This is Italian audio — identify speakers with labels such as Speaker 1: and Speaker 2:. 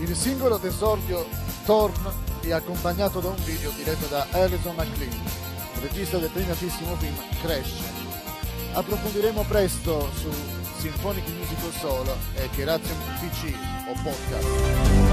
Speaker 1: Il singolo d'esordio Torn è accompagnato da un video diretto da Alison McLean, regista del premiatissimo film Crash. Approfondiremo presto su Symphonic Musical Solo e Chirazio PC o Podcast.